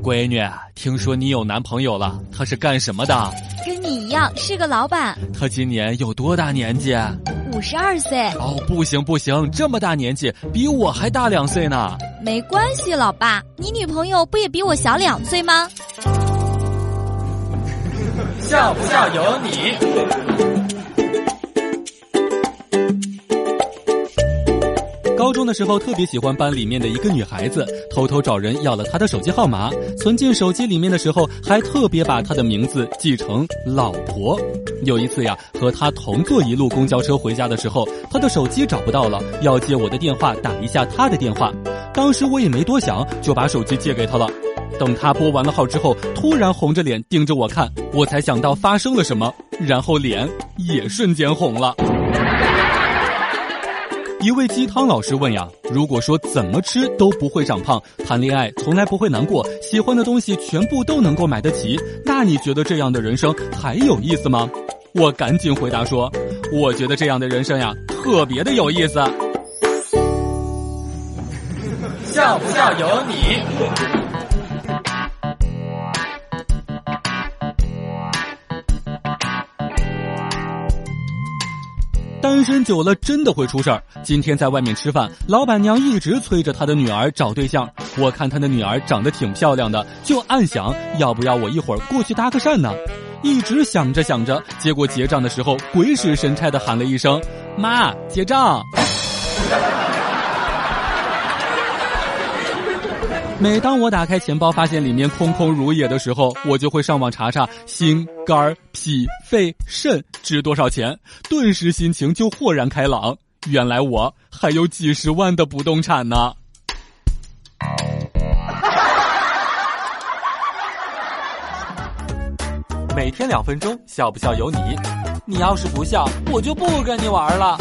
闺女，听说你有男朋友了，他是干什么的？跟你一样是个老板。他今年有多大年纪？五十二岁。哦，不行不行，这么大年纪，比我还大两岁呢。没关系，老爸，你女朋友不也比我小两岁吗？笑不笑由你。高中的时候特别喜欢班里面的一个女孩子，偷偷找人要了她的手机号码，存进手机里面的时候还特别把她的名字记成老婆。有一次呀，和她同坐一路公交车回家的时候，她的手机找不到了，要借我的电话打一下她的电话。当时我也没多想，就把手机借给她了。等她拨完了号之后，突然红着脸盯着我看，我才想到发生了什么，然后脸也瞬间红了。一位鸡汤老师问呀：“如果说怎么吃都不会长胖，谈恋爱从来不会难过，喜欢的东西全部都能够买得起，那你觉得这样的人生还有意思吗？”我赶紧回答说：“我觉得这样的人生呀，特别的有意思。”笑不笑有你。单身久了真的会出事儿。今天在外面吃饭，老板娘一直催着她的女儿找对象。我看她的女儿长得挺漂亮的，就暗想要不要我一会儿过去搭个讪呢？一直想着想着，结果结账的时候鬼使神差的喊了一声：“妈，结账。”每当我打开钱包发现里面空空如也的时候，我就会上网查查心、肝、脾、肺、肾值多少钱，顿时心情就豁然开朗。原来我还有几十万的不动产呢！每天两分钟，笑不笑由你。你要是不笑，我就不跟你玩了。